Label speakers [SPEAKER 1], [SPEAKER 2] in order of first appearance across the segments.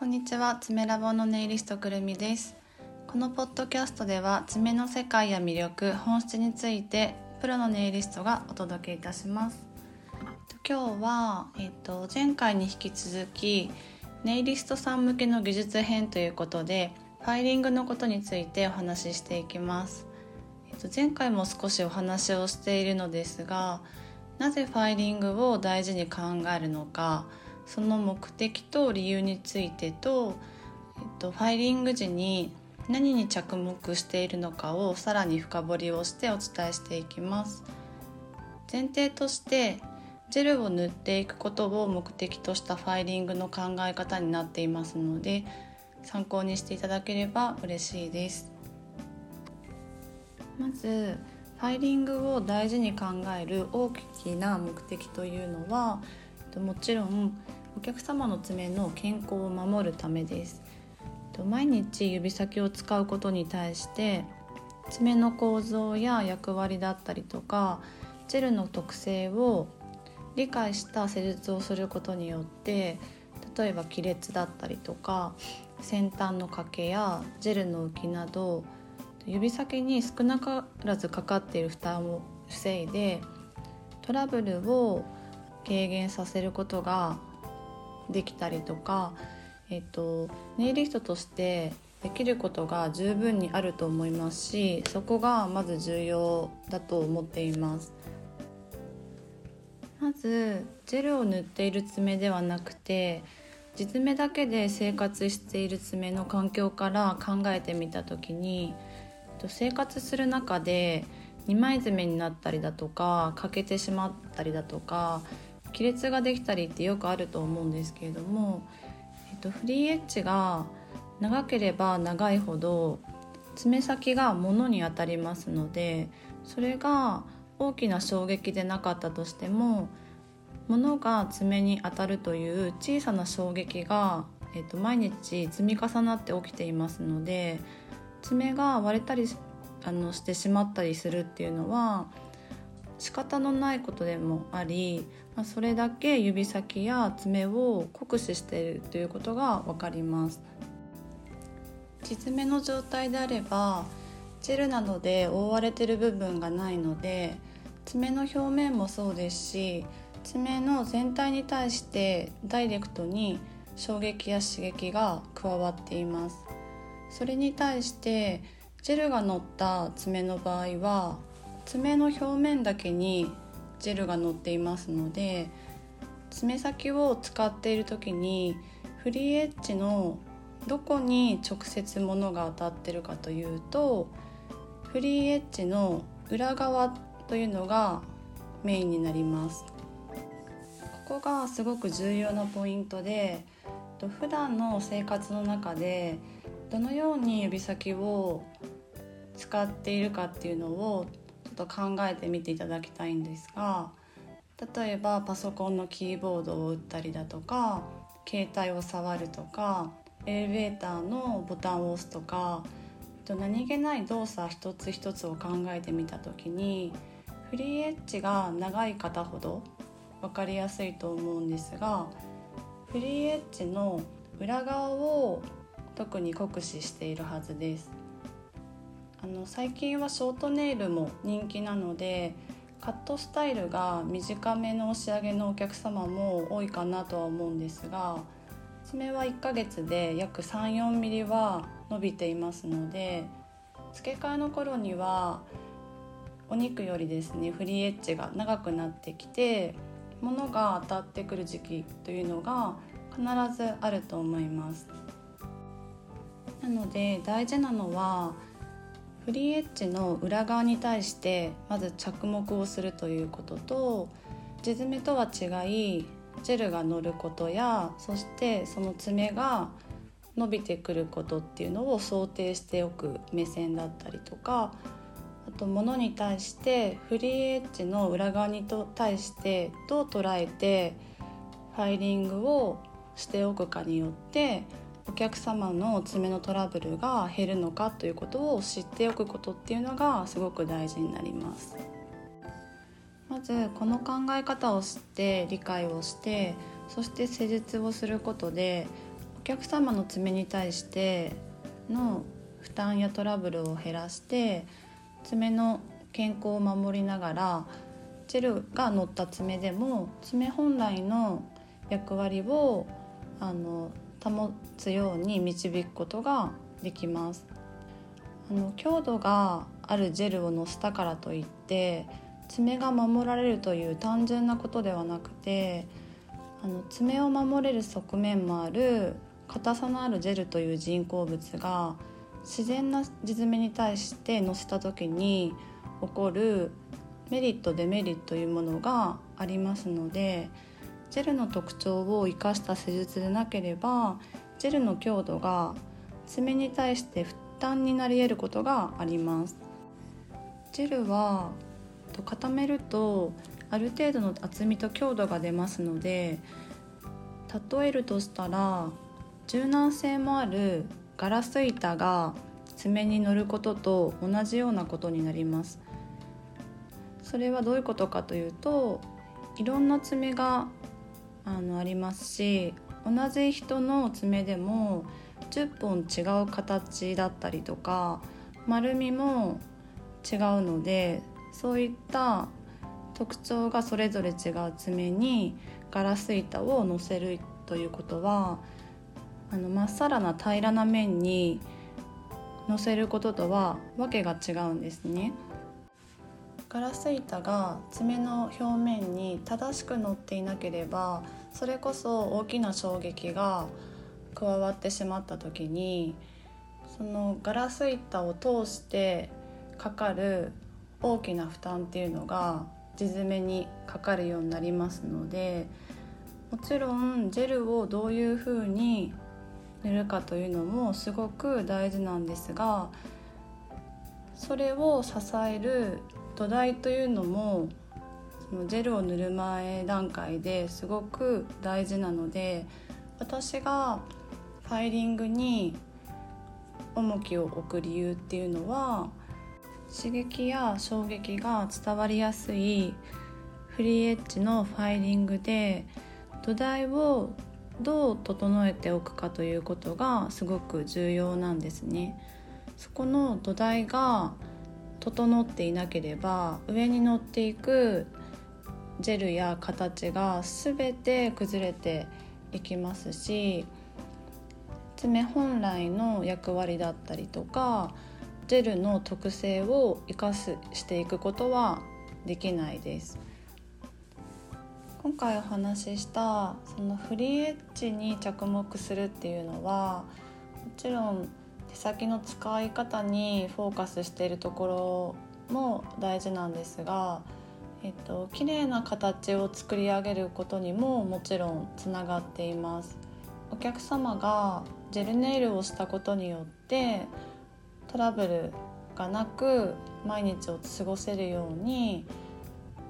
[SPEAKER 1] こんにちは。爪ラボのネイリストくるみです。このポッドキャストでは爪の世界や魅力本質についてプロのネイリストがお届けいたします。今日は、えっと、前回に引き続きネイリストさん向けの技術編ということでファイリングのことについてお話ししていきます、えっと、前回も少しお話をしているのですがなぜファイリングを大事に考えるのかその目的と理由についてと、えっと、ファイリング時に何に着目しているのかをさらに深掘りをしてお伝えしていきます。前提としてジェルを塗っていくことを目的としたファイリングの考え方になっていますので参考にしていただければ嬉しいです。まずファイリングを大事に考える大きな目的というのはもちろんお客様の爪の健康を守るためです。毎日指先を使うことに対して爪の構造や役割だったりとかジェルの特性を理解した施術をすることによって例えば亀裂だったりとか先端の欠けやジェルの浮きなど指先に少なからずかかっている負担を防いでトラブルを軽減させることができたりとか、えっと、ネイリストとしてできることが十分にあると思いますしそこがまず重要だと思っています。まずジェルを塗っている爪ではなくて地爪だけで生活している爪の環境から考えてみた時に生活する中で二枚爪になったりだとか欠けてしまったりだとか亀裂ができたりってよくあると思うんですけれども、えっと、フリーエッジが長ければ長いほど爪先が物に当たりますのでそれが大きな衝撃でなかったとしても物が爪に当たるという小さな衝撃が、えっと、毎日積み重なって起きていますので爪が割れたりあのしてしまったりするっていうのは仕方のないことでもあり、まあ、それだけ指先や爪を酷使しているということが分かります。地爪の状態であればジェルなどで覆われている部分がないので爪の表面もそうですし爪の全体に対してダイレクトに衝撃や刺激が加わっています。それに対してジェルが乗った爪の場合は爪の表面だけにジェルが乗っていますので爪先を使っている時にフリーエッジのどこに直接物が当たってるかというとフリーエッジの裏側というのがメインになります。ここがすごく重要なポイントで普段の生活の中でどのように指先を使っているかっていうのをと考えてみていただきたいんですが例えばパソコンのキーボードを打ったりだとか携帯を触るとかエレベーターのボタンを押すとか何気ない動作一つ一つを考えてみた時にフリーエッジが長い方ほど分かりやすいと思うんですがフリーエッジの裏側を特に酷使しているはずです。あの最近はショートネイルも人気なのでカットスタイルが短めの押し上げのお客様も多いかなとは思うんですが爪は1ヶ月で約 34mm は伸びていますので付け替えの頃にはお肉よりですねフリーエッジが長くなってきて物が当たってくる時期というのが必ずあると思います。なので大事なのはフリーエッジの裏側に対してまず着目をするということと地爪とは違いジェルが乗ることやそしてその爪が伸びてくることっていうのを想定しておく目線だったりとかあと物に対してフリーエッジの裏側に対してどう捉えてファイリングをしておくかによってお客様の爪のトラブルが減るのかということを知っておくことっていうのがすごく大事になります。まずこの考え方を知って理解をしてそして施術をすることでお客様の爪に対しての負担やトラブルを減らして爪の健康を守りながらジェルが乗った爪でも爪本来の役割をあの保つように導くことができます。あの強度があるジェルをのせたからといって爪が守られるという単純なことではなくてあの爪を守れる側面もある硬さのあるジェルという人工物が自然な地爪に対してのせた時に起こるメリットデメリットというものがありますのでジェルの特徴を生かした施術でなければジェルの強度が爪に対して負担になり得ることがあります。ジェルは固めるとある程度の厚みと強度が出ますので例えるとしたら柔軟性もあるガラス板が爪に乗ることと同じようなことになります。それはどういうことかというといろんな爪があのありますし同じ人の爪でも10本違う形だったりとか丸みも違うのでそういった特徴がそれぞれ違う爪にガラス板をのせるということはあのまっさらな平らな面にのせることとはわけが違うんですね。ガラス板が爪の表面に正しく乗っていなければそれこそ大きな衝撃が加わってしまった時にそのガラス板を通してかかる大きな負担っていうのが地爪にかかるようになりますのでもちろんジェルをどういうふうに塗るかというのもすごく大事なんですがそれを支える土台というのもそのジェルを塗る前段階ですごく大事なので私がファイリングに重きを置く理由っていうのは刺激や衝撃が伝わりやすいフリーエッジのファイリングで土台をどう整えておくかということがすごく重要なんですね。そこの土台が整っていなければ上に乗っていくジェルや形が全て崩れていきますし爪本来の役割だったりとかジェルの特性を生かすしていくことはできないです。今回お話ししたそのフリーエッジに着目するっていうのはもちろん手先の使い方にフォーカスしているところも大事なんですが、えっと綺麗な形を作り上げることにももちろんつながっています。お客様がジェルネイルをしたことによってトラブルがなく毎日を過ごせるように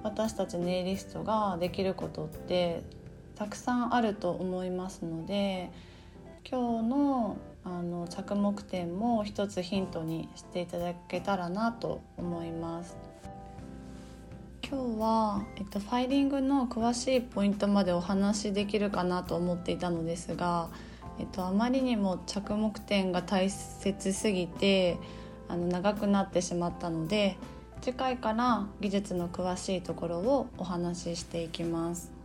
[SPEAKER 1] 私たちネイリストができることってたくさんあると思いますので今日のあの着目点も一つヒントにしていただけたらなと思います。今日は、えっと、ファイリングの詳しいポイントまでお話しできるかなと思っていたのですが、えっと、あまりにも着目点が大切すぎてあの長くなってしまったので次回から技術の詳しいところをお話ししていきます。